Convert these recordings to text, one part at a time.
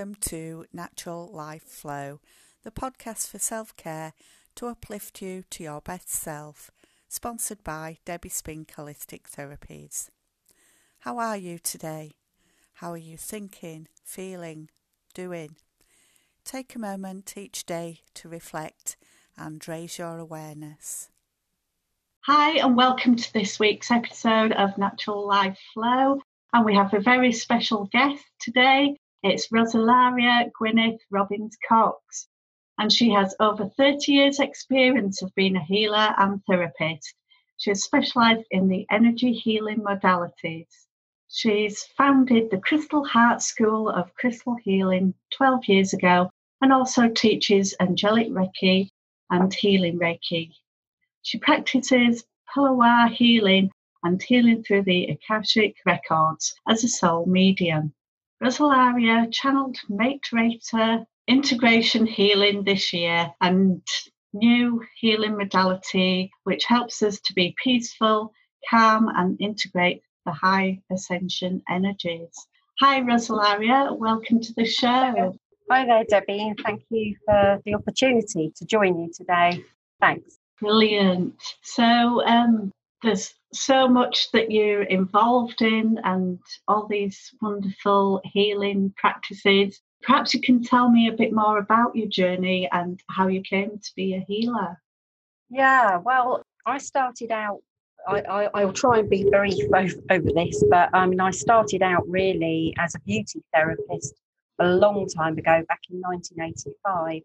Welcome to Natural Life Flow, the podcast for self care to uplift you to your best self, sponsored by Debbie Spink Holistic Therapies. How are you today? How are you thinking, feeling, doing? Take a moment each day to reflect and raise your awareness. Hi, and welcome to this week's episode of Natural Life Flow. And we have a very special guest today. It's Rosalaria Gwyneth Robbins Cox. And she has over 30 years' experience of being a healer and therapist. She has specialised in the energy healing modalities. She's founded the Crystal Heart School of Crystal Healing 12 years ago and also teaches angelic Reiki and healing Reiki. She practices Pellowah healing and healing through the Akashic records as a soul medium. Rosalaria channeled Mate Maitreya integration healing this year and new healing modality which helps us to be peaceful, calm, and integrate the high ascension energies. Hi, Rosalaria. Welcome to the show. Hi there, Debbie, and thank you for the opportunity to join you today. Thanks. Brilliant. So, um, there's so much that you're involved in and all these wonderful healing practices. Perhaps you can tell me a bit more about your journey and how you came to be a healer. Yeah, well, I started out, I, I, will try and be brief over this, but I mean, I started out really as a beauty therapist a long time ago, back in 1985.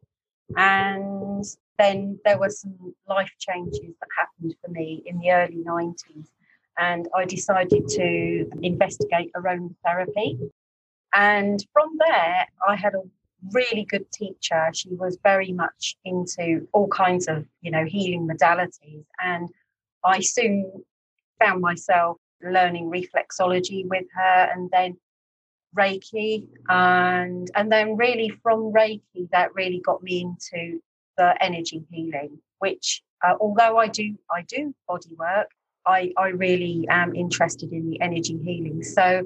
And then there were some life changes that happened for me in the early 90s. And I decided to investigate aromatherapy. And from there, I had a really good teacher. She was very much into all kinds of, you know, healing modalities. And I soon found myself learning reflexology with her and then Reiki and and then really from Reiki that really got me into the energy healing, which uh, although I do I do body work, I I really am interested in the energy healing. So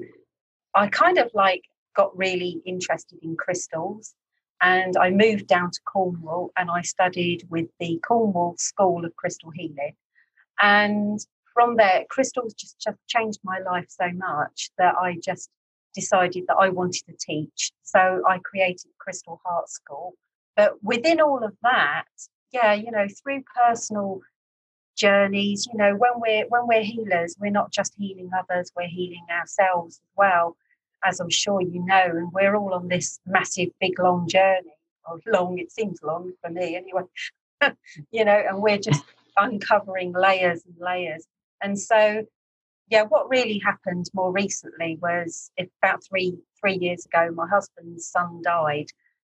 I kind of like got really interested in crystals and I moved down to Cornwall and I studied with the Cornwall School of Crystal Healing. And from there, crystals just, just changed my life so much that I just decided that I wanted to teach. So I created Crystal Heart School. But within all of that, yeah, you know, through personal journeys, you know, when we're when we're healers, we're not just healing others, we're healing ourselves as well, as I'm sure you know, and we're all on this massive, big, long journey. Or long, it seems long for me anyway. you know, and we're just uncovering layers and layers. And so yeah, what really happened more recently was about three three years ago, my husband's son died.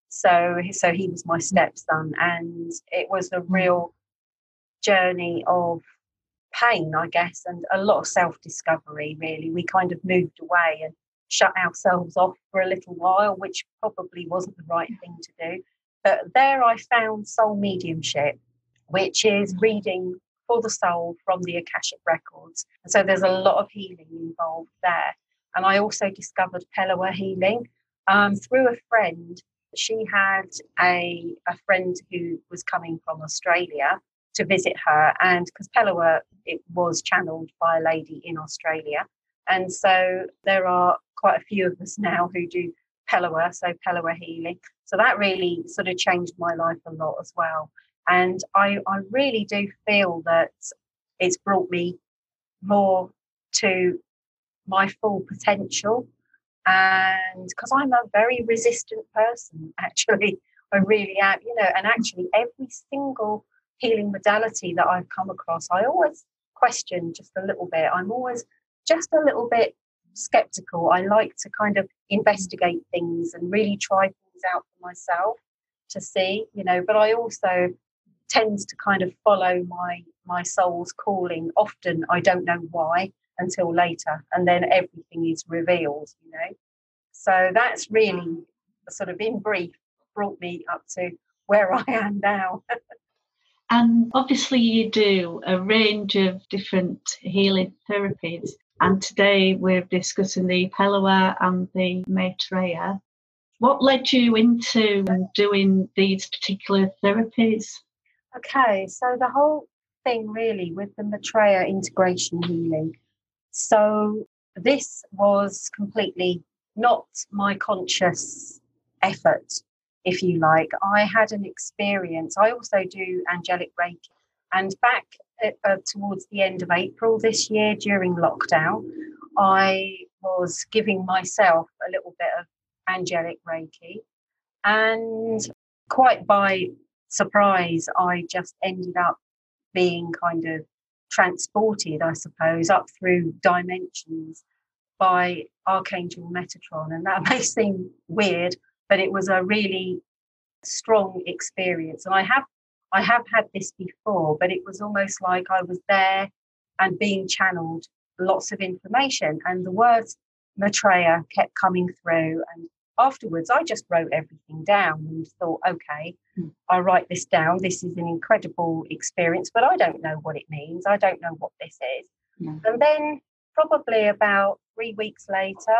So so he was my stepson, and it was a real journey of pain, I guess, and a lot of self discovery. Really, we kind of moved away and shut ourselves off for a little while, which probably wasn't the right thing to do. But there, I found soul mediumship, which is reading for the soul from the Akashic records. And so there's a lot of healing involved there. And I also discovered Pellowah healing um, through a friend. She had a, a friend who was coming from Australia to visit her, and because Pellowah it was channeled by a lady in Australia, and so there are quite a few of us now who do Pellowah, so Pellowah healing. So that really sort of changed my life a lot as well. And I, I really do feel that it's brought me more to my full potential. And because I'm a very resistant person, actually, I really am, you know, and actually every single healing modality that I've come across, I always question just a little bit. I'm always just a little bit skeptical. I like to kind of investigate things and really try things out for myself to see, you know, but I also tends to kind of follow my my soul's calling. Often I don't know why until later, and then everything is revealed. You know, so that's really sort of in brief brought me up to where I am now. and obviously, you do a range of different healing therapies. and today we're discussing the Pellowah and the Maitreya. What led you into doing these particular therapies? Okay, so the whole thing really with the Maitreya integration healing. So this was completely not my conscious effort, if you like. I had an experience. I also do angelic Reiki. And back at, uh, towards the end of April this year during lockdown, I was giving myself a little bit of angelic Reiki. And quite by surprise, I just ended up being kind of transported, I suppose, up through dimensions by Archangel Metatron. And that may seem weird, but it was a really strong experience. And I have I have had this before, but it was almost like I was there and being channeled lots of information. And the words Maitreya kept coming through. And afterwards, I just wrote everything down and thought, okay, mm. I write this down. This is an incredible experience, but I don't know what it means. I don't know what this is. Mm. And then, probably about three weeks later,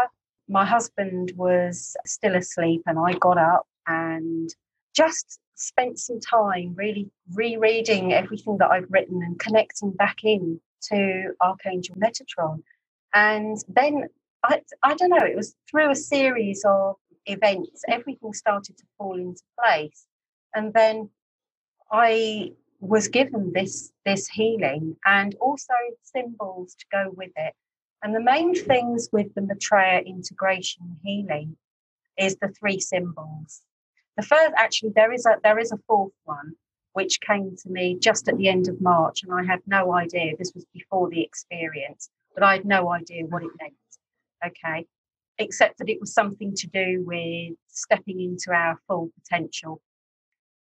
my husband was still asleep, and I got up and just spent some time really rereading everything that I've written and connecting back in to Archangel Metatron. And then I, I don't know, it was through a series of events, everything started to fall into place. And then I was given this this healing and also symbols to go with it. And the main things with the Maitreya integration healing is the three symbols. The first, actually, there is a there is a fourth one which came to me just at the end of March, and I had no idea. This was before the experience, but I had no idea what it meant. Okay, except that it was something to do with stepping into our full potential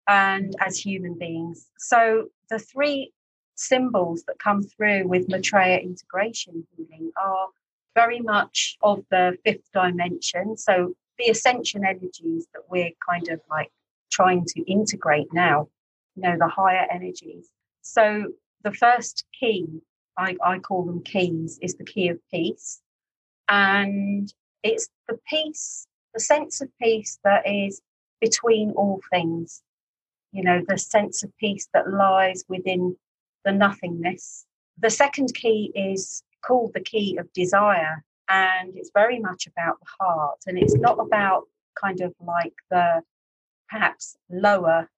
and as human beings. So the three symbols that come through with Maitreya integration healing are very much of the fifth dimension. So the ascension energies that we're kind of like trying to integrate now, you know, the higher energies. So the first key, I, I call them keys, is the key of peace. And it's the peace, the sense of peace that is between all things. You know, the sense of peace that lies within the nothingness. The second key is called the key of desire and it's very much about the heart and it's not about kind of like the perhaps lower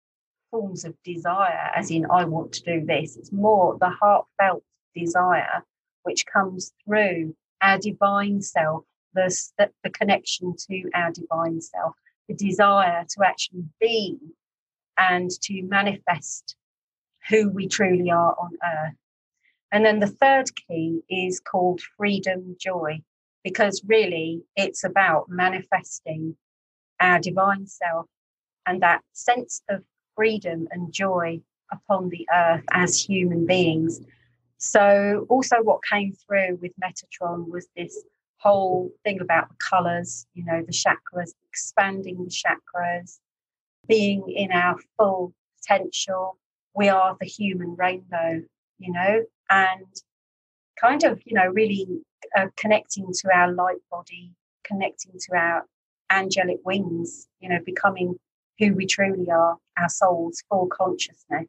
forms of desire as in i want to do this it's more the heartfelt desire which comes through our divine self the, the connection to our divine self the desire to actually be and to manifest who we truly are on earth and then the third key is called freedom joy because really it's about manifesting our divine self and that sense of freedom and joy upon the earth as human beings. So, also, what came through with Metatron was this whole thing about the colors, you know, the chakras, expanding the chakras, being in our full potential. We are the human rainbow, you know, and kind of, you know, really uh, connecting to our light body, connecting to our angelic wings, you know, becoming who we truly are, our soul's full consciousness.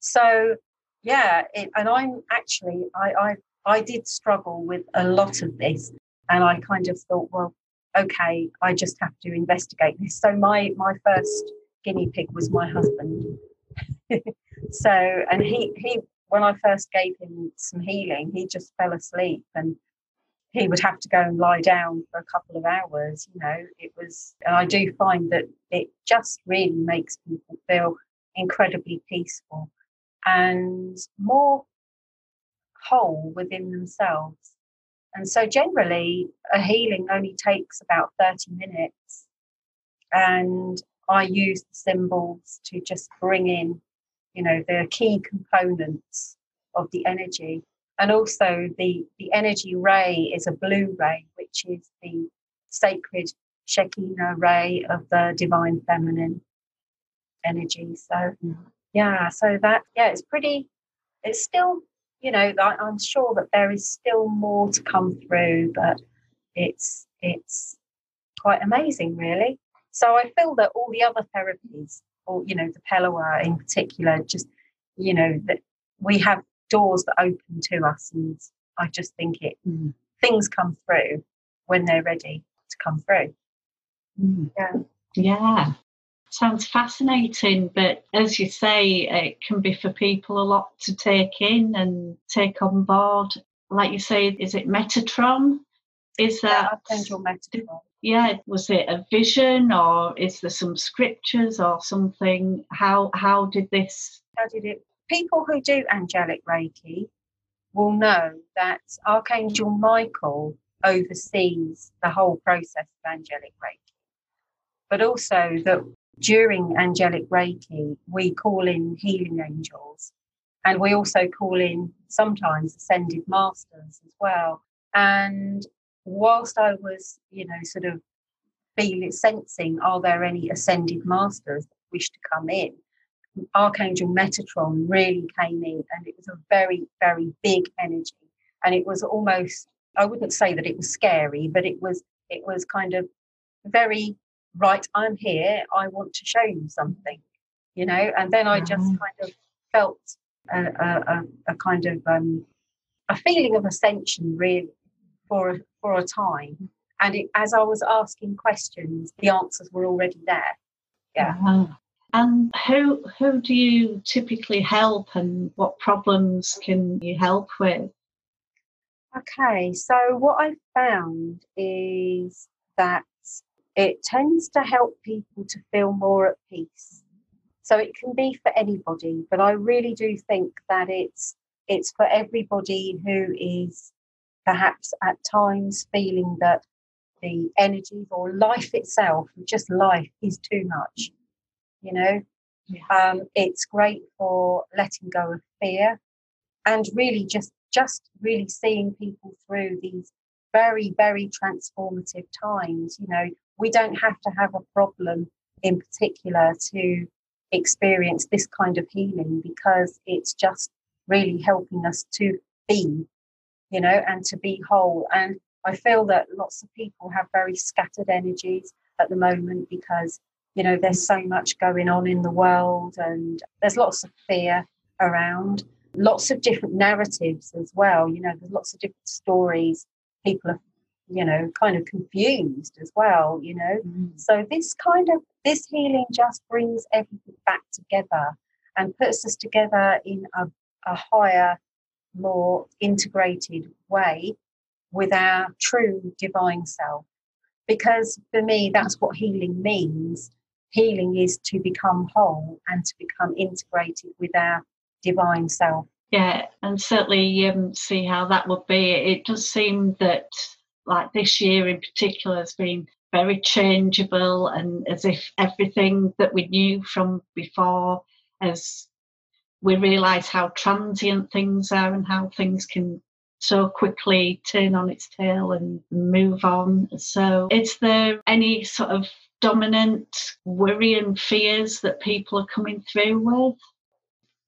So, yeah, it, and I'm actually, I, I, I did struggle with a lot of this, and I kind of thought, well, okay, I just have to investigate this. So my my first guinea pig was my husband. so, and he he when I first gave him some healing, he just fell asleep and he would have to go and lie down for a couple of hours. You know, it was, and I do find that it just really makes people feel incredibly peaceful and more whole within themselves. And so, generally, a healing only takes about 30 minutes. And I use the symbols to just bring in you know the key components of the energy and also the the energy ray is a blue ray which is the sacred shekinah ray of the divine feminine energy so mm. yeah so that yeah it's pretty it's still you know, I'm sure that there is still more to come through, but it's it's quite amazing, really. So I feel that all the other therapies, or you know, the Pellowah in particular, just you know that we have doors that open to us, and I just think it mm. things come through when they're ready to come through. Mm. Yeah, yeah. Sounds fascinating, but as you say, it can be for people a lot to take in and take on board. Like you say, is it Metatron? Is that Archangel Metatron? Yeah, was it a vision or is there some scriptures or something? How how did this? How did it? People who do angelic Reiki will know that Archangel Michael oversees the whole process of angelic Reiki, but also that during angelic Reiki, we call in healing angels and we also call in sometimes ascended masters as well. And whilst I was, you know, sort of feeling, sensing, are there any ascended masters that wish to come in? Archangel Metatron really came in and it was a very, very big energy. And it was almost, I wouldn't say that it was scary, but it was, it was kind of very right, I'm here, I want to show you something, you know. And then I just kind of felt a, a, a kind of um, a feeling of ascension, really, for for a time. And it, as I was asking questions, the answers were already there. Yeah. Uh-huh. And who who do you typically help, and what problems can you help with? Okay, so what I found is that it tends to help people to feel more at peace. So it can be for anybody, but I really do think that it's it's for everybody who is perhaps at times feeling that the energy or life itself, just life, is too much. You know, yeah. um, it's great for letting go of fear and really just just really seeing people through these very very transformative times. You know, we don't have to have a problem in particular to experience this kind of healing because it's just really helping us to be, you know, and to be whole. And I feel that lots of people have very scattered energies at the moment because, you know, there's so much going on in the world and there's lots of fear around, lots of different narratives as well. You know, there's lots of different stories people are you know kind of confused as well you know. Mm. so this kind of this healing just brings everything back together and puts us together in a, a higher more integrated way with our true divine self. Because for me that's what healing means. Healing is to become whole and to become integrated with our divine self. Yeah and certainly um, see how that would be. It does seem that like this year in particular has been very changeable and as if everything that we knew from before as we realize how transient things are and how things can so quickly turn on its tail and move on. So is there any sort of dominant worry and fears that people are coming through with?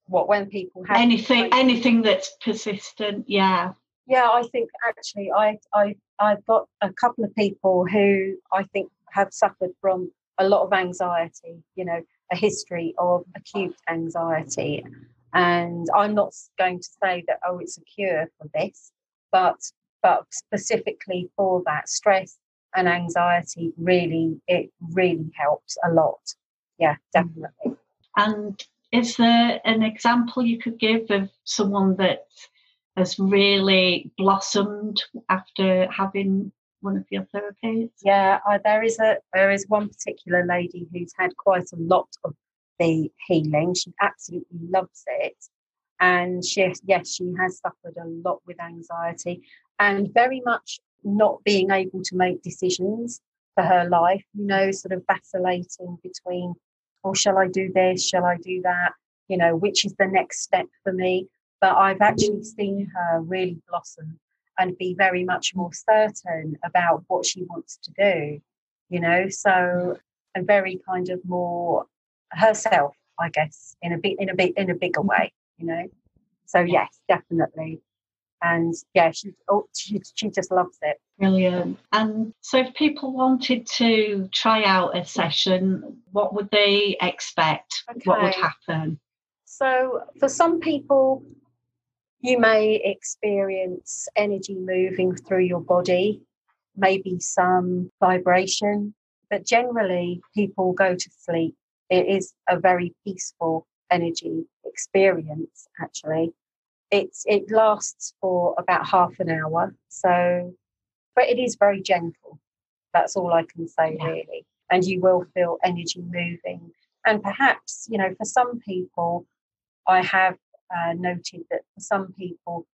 What when people have anything anything that's persistent yeah yeah i think actually i i I've got a couple of people who I think have suffered from a lot of anxiety, you know, a history of acute anxiety. And I'm not going to say that, oh, it's a cure for this, but but specifically for that stress and anxiety really it really helps a lot. Yeah, definitely. And is there an example you could give of someone that has really blossomed after having one of your therapies? Yeah, there is a there is one particular lady who's had quite a lot of the healing. She absolutely loves it, and she yes, she has suffered a lot with anxiety and very much not being able to make decisions for her life. You know, sort of vacillating between, oh, shall I do this? Shall I do that? You know, which is the next step for me? But I've actually seen her really blossom and be very much more certain about what she wants to do, you know, so and very kind of more herself, I guess, in a bit in a bit in a bigger mm-hmm. way, you know. So yes, definitely. And yeah, she, oh, she she just loves it. Brilliant. And so, if people wanted to try out a session, what would they expect? What would happen? So for some people, you may experience energy moving through your body, maybe some vibration, but generally people go to sleep. It is a very peaceful energy experience, actually. It's, it lasts for about half an hour. So, but it is very gentle. That's all I can say, Yeah. really. And you will feel energy moving. And perhaps, you know, for some people, I have uh, noted that for some people,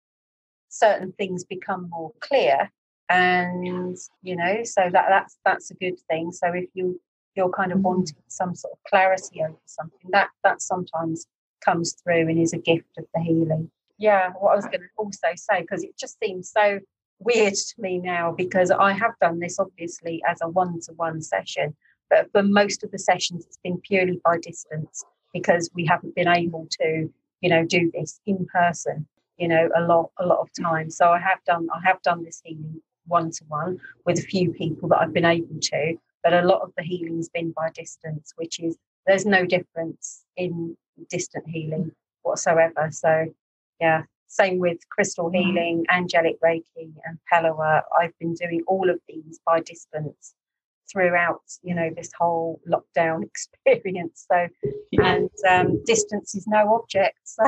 certain things become more clear, and you know, so that that's that's a good thing. So if you you're kind of Mm. wanting some sort of clarity over something, that that sometimes comes through and is a gift of the healing. Yeah, what I was going to also say because it just seems so weird to me now because I have done this obviously as a one-to-one session, but for most of the sessions it's been purely by distance because we haven't been able to you know do this in person you know a lot a lot of time. So i have done i have done this healing one to one with a few people that i've been able to but a lot of the healing's been by distance which is there's no difference in distant healing whatsoever. So yeah same with crystal mm-hmm. healing angelic reiki and pellowah. I've been doing all of these by distance throughout you know this whole lockdown experience so and um, distance is no object. So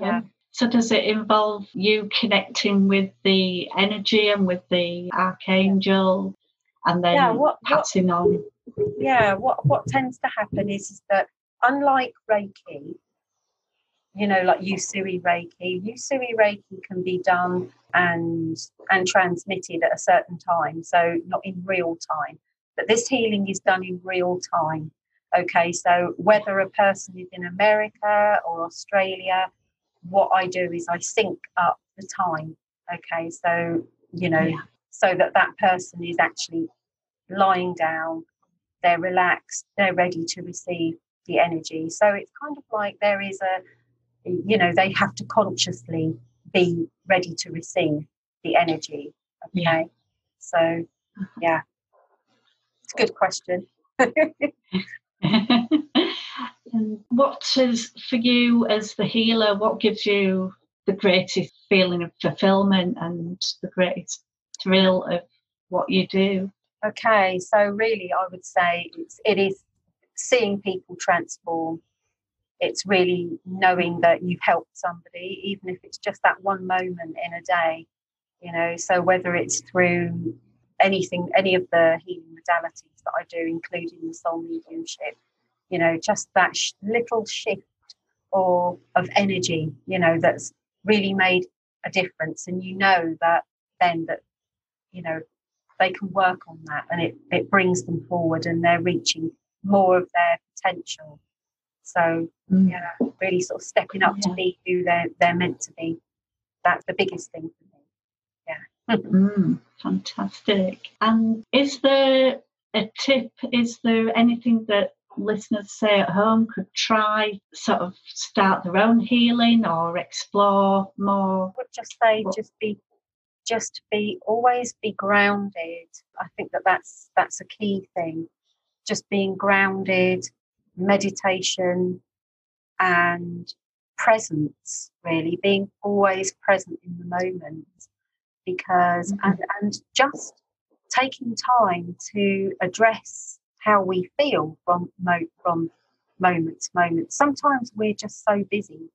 yeah. So does it involve you connecting with the energy and with the archangel, and then yeah, what, what passing on? yeah what what tends to happen is, is that unlike Reiki, you know, like Usui Reiki, Usui Reiki can be done and and transmitted at a certain time, so not in real time. But this healing is done in real time. Okay, so whether a person is in America or Australia, what I do is I sync up the time. Okay, so you know, Yeah. so that that person is actually lying down, they're relaxed, they're ready to receive the energy. So it's kind of like there is a, you know, they have to consciously be ready to receive the energy. Okay, Yeah. so yeah, it's a good question. what is for you as the healer? What gives you the greatest feeling of fulfillment and the greatest thrill of what you do? Okay, so really, I would say it's, it is seeing people transform. It's really knowing that you've helped somebody, even if it's just that one moment in a day, you know. So, whether it's through anything, any of the healing modalities that I do, including the soul mediumship, you know, just that sh- little shift or of energy, you know, that's really made a difference. And you know that then that, you know, they can work on that and it, it brings them forward and they're reaching more of their potential. So Mm. yeah, really sort of stepping up to be who they're they're meant to be. That's the biggest thing for me. Mm, fantastic. And is there a tip? Is there anything that listeners say at home could try, sort of start their own healing or explore more? I would just say What- just be just be always be grounded. I think that that's that's a key thing. Just being grounded, meditation, and presence. Really being always present in the moment, because Mhm. and and just taking time to address how we feel from mo- from moment to moment. Sometimes we're just so busy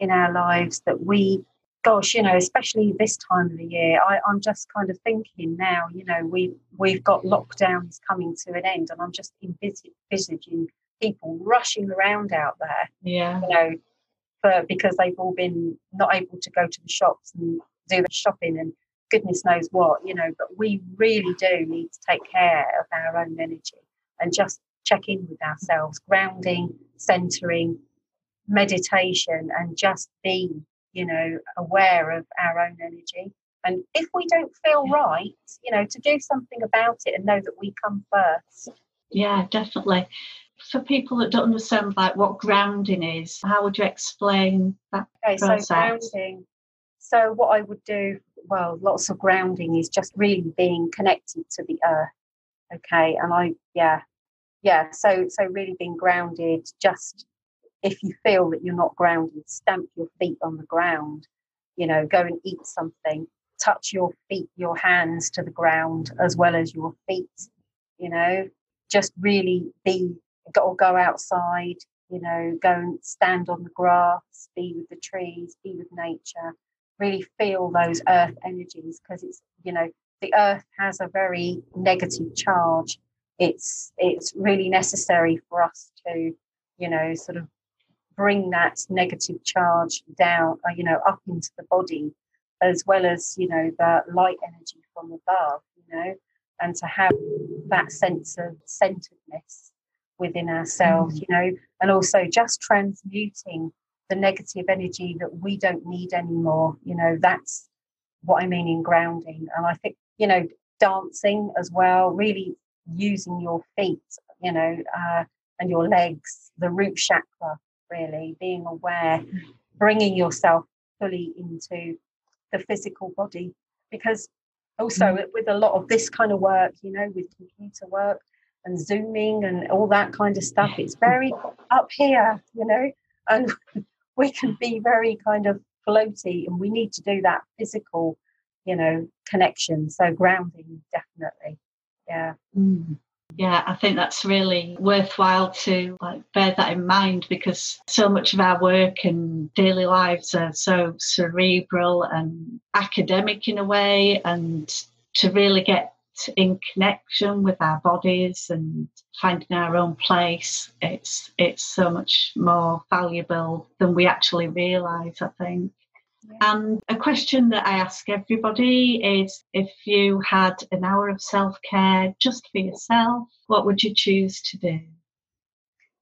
in our lives that we gosh, you know, especially this time of the year, I, I'm just kind of thinking now, you know, we we've got lockdowns coming to an end, and I'm just envis- envisaging people rushing around out there, Yeah. you know, for because they've all been not able to go to the shops and do the shopping and goodness knows what, you know. But we really do need to take care of our own energy and just check in with ourselves, grounding, centering, meditation, and just be you know, aware of our own energy. And if we don't feel right, you know, to do something about it and know that we come first. Yeah, definitely. For people that don't understand like what grounding is, how would you explain that okay, process? So grounding. So what I would do, well, lots of grounding is just really being connected to the earth. Okay, and I yeah, yeah. So so really being grounded. Just if you feel that you're not grounded, stamp your feet on the ground. You know, go and eat something. Touch your feet, your hands to the ground as well as your feet. You know, just really be or go outside you know go and stand on the grass be with the trees be with nature really feel those earth energies because it's you know the earth has a very negative charge. It's it's really necessary for us to you know sort of bring that negative charge down uh, you know up into the body as well as you know the light energy from above you know and to have that sense of centeredness within ourselves, mm. you know, and also just transmuting the negative energy that we don't need anymore. You know, that's what I mean in grounding. And I think, you know, dancing as well, really using your feet, you know, uh, and your legs, the root chakra, really being aware, bringing yourself fully into the physical body. Because also mm. with a lot of this kind of work, you know, with computer work, and zooming and all that kind of stuff. It's very up here, you know, and we can be very kind of floaty and we need to do that physical, you know, connection. So grounding, definitely. Yeah. Mm. Yeah, I think that's really worthwhile to like bear that in mind because so much of our work and daily lives are so cerebral and academic in a way and to really get in connection with our bodies and finding our own place, it's it's so much more valuable than we actually realise, I think. Yeah. And a question that I ask everybody is if you had an hour of self care just for yourself, what would you choose to do?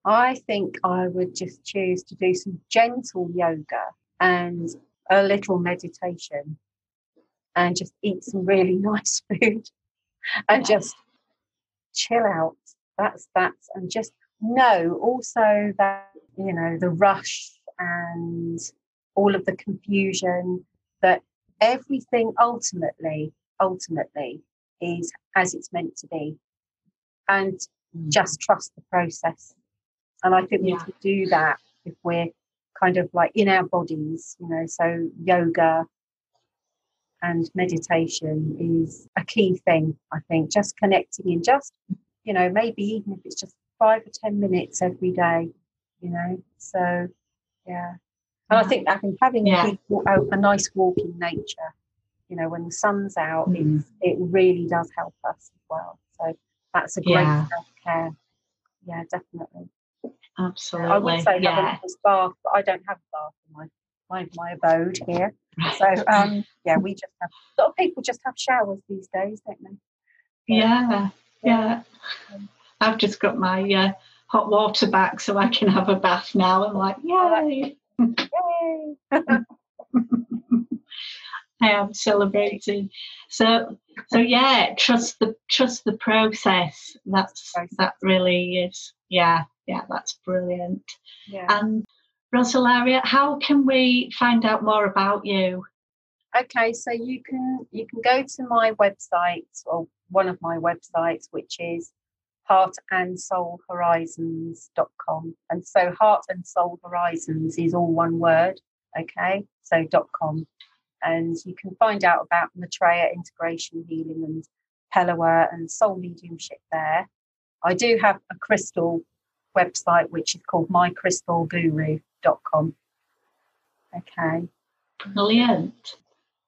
I think I would just choose to do some gentle yoga and a little meditation and just eat some really nice food and just chill out. That's that's and just know also that you know the rush and all of the confusion that everything ultimately ultimately is as it's meant to be and mm. just trust the process and i think yeah. we can do that if we're kind of like in our bodies you know so yoga and meditation is a key thing, I think. Just connecting in just, you know, maybe even if it's just five or 10 minutes every day, you know. So, yeah. And I think I think having yeah. a, a, nice walk in nature, you know, when the sun's out, mm. it really does help us as well. So that's a great yeah. self care. Yeah, definitely. Absolutely. I would say yeah. have a little bath, but I don't have a bath in my my, my abode here. So um, yeah, we just have a lot of people just have showers these days, don't they? Yeah, yeah. yeah. I've just got my uh, hot water back so I can have a bath now. I'm like, yay! yay! I am celebrating. So, so yeah, trust the trust the process. That's that really is. Yeah, yeah, that's brilliant. Yeah. And Rosalaria, how can we find out more about you? Okay, so you can you can go to my website or one of my websites, which is heartandsoulhorizons.com. And so heart and soul horizons is all one word. Okay, so dot .com. And you can find out about Maitreya integration healing and Pellowah and soul mediumship there. I do have a crystal website which is called mycrystalguru.com. Okay. Brilliant.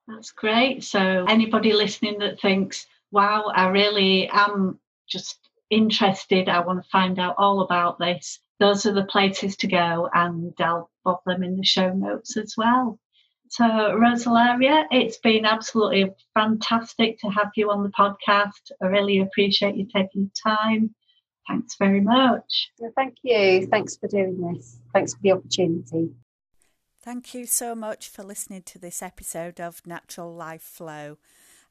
That's great. So, anybody listening that thinks, wow, I really am just interested, I want to find out all about this, those are the places to go, and I'll pop them in the show notes as well. So, Rosalaria, it's been absolutely fantastic to have you on the podcast. I really appreciate you taking the time. Thanks very much. Well, thank you. Thanks for doing this. Thanks for the opportunity. Thank you so much for listening to this episode of Natural Life Flow.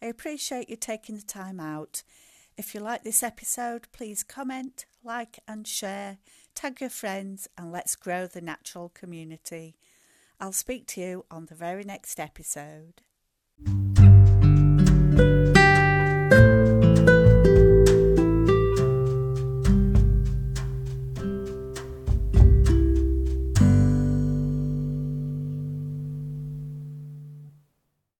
I appreciate you taking the time out. If you like this episode, please comment, like and share, tag your friends, and let's grow the natural community. I'll speak to you on the very next episode.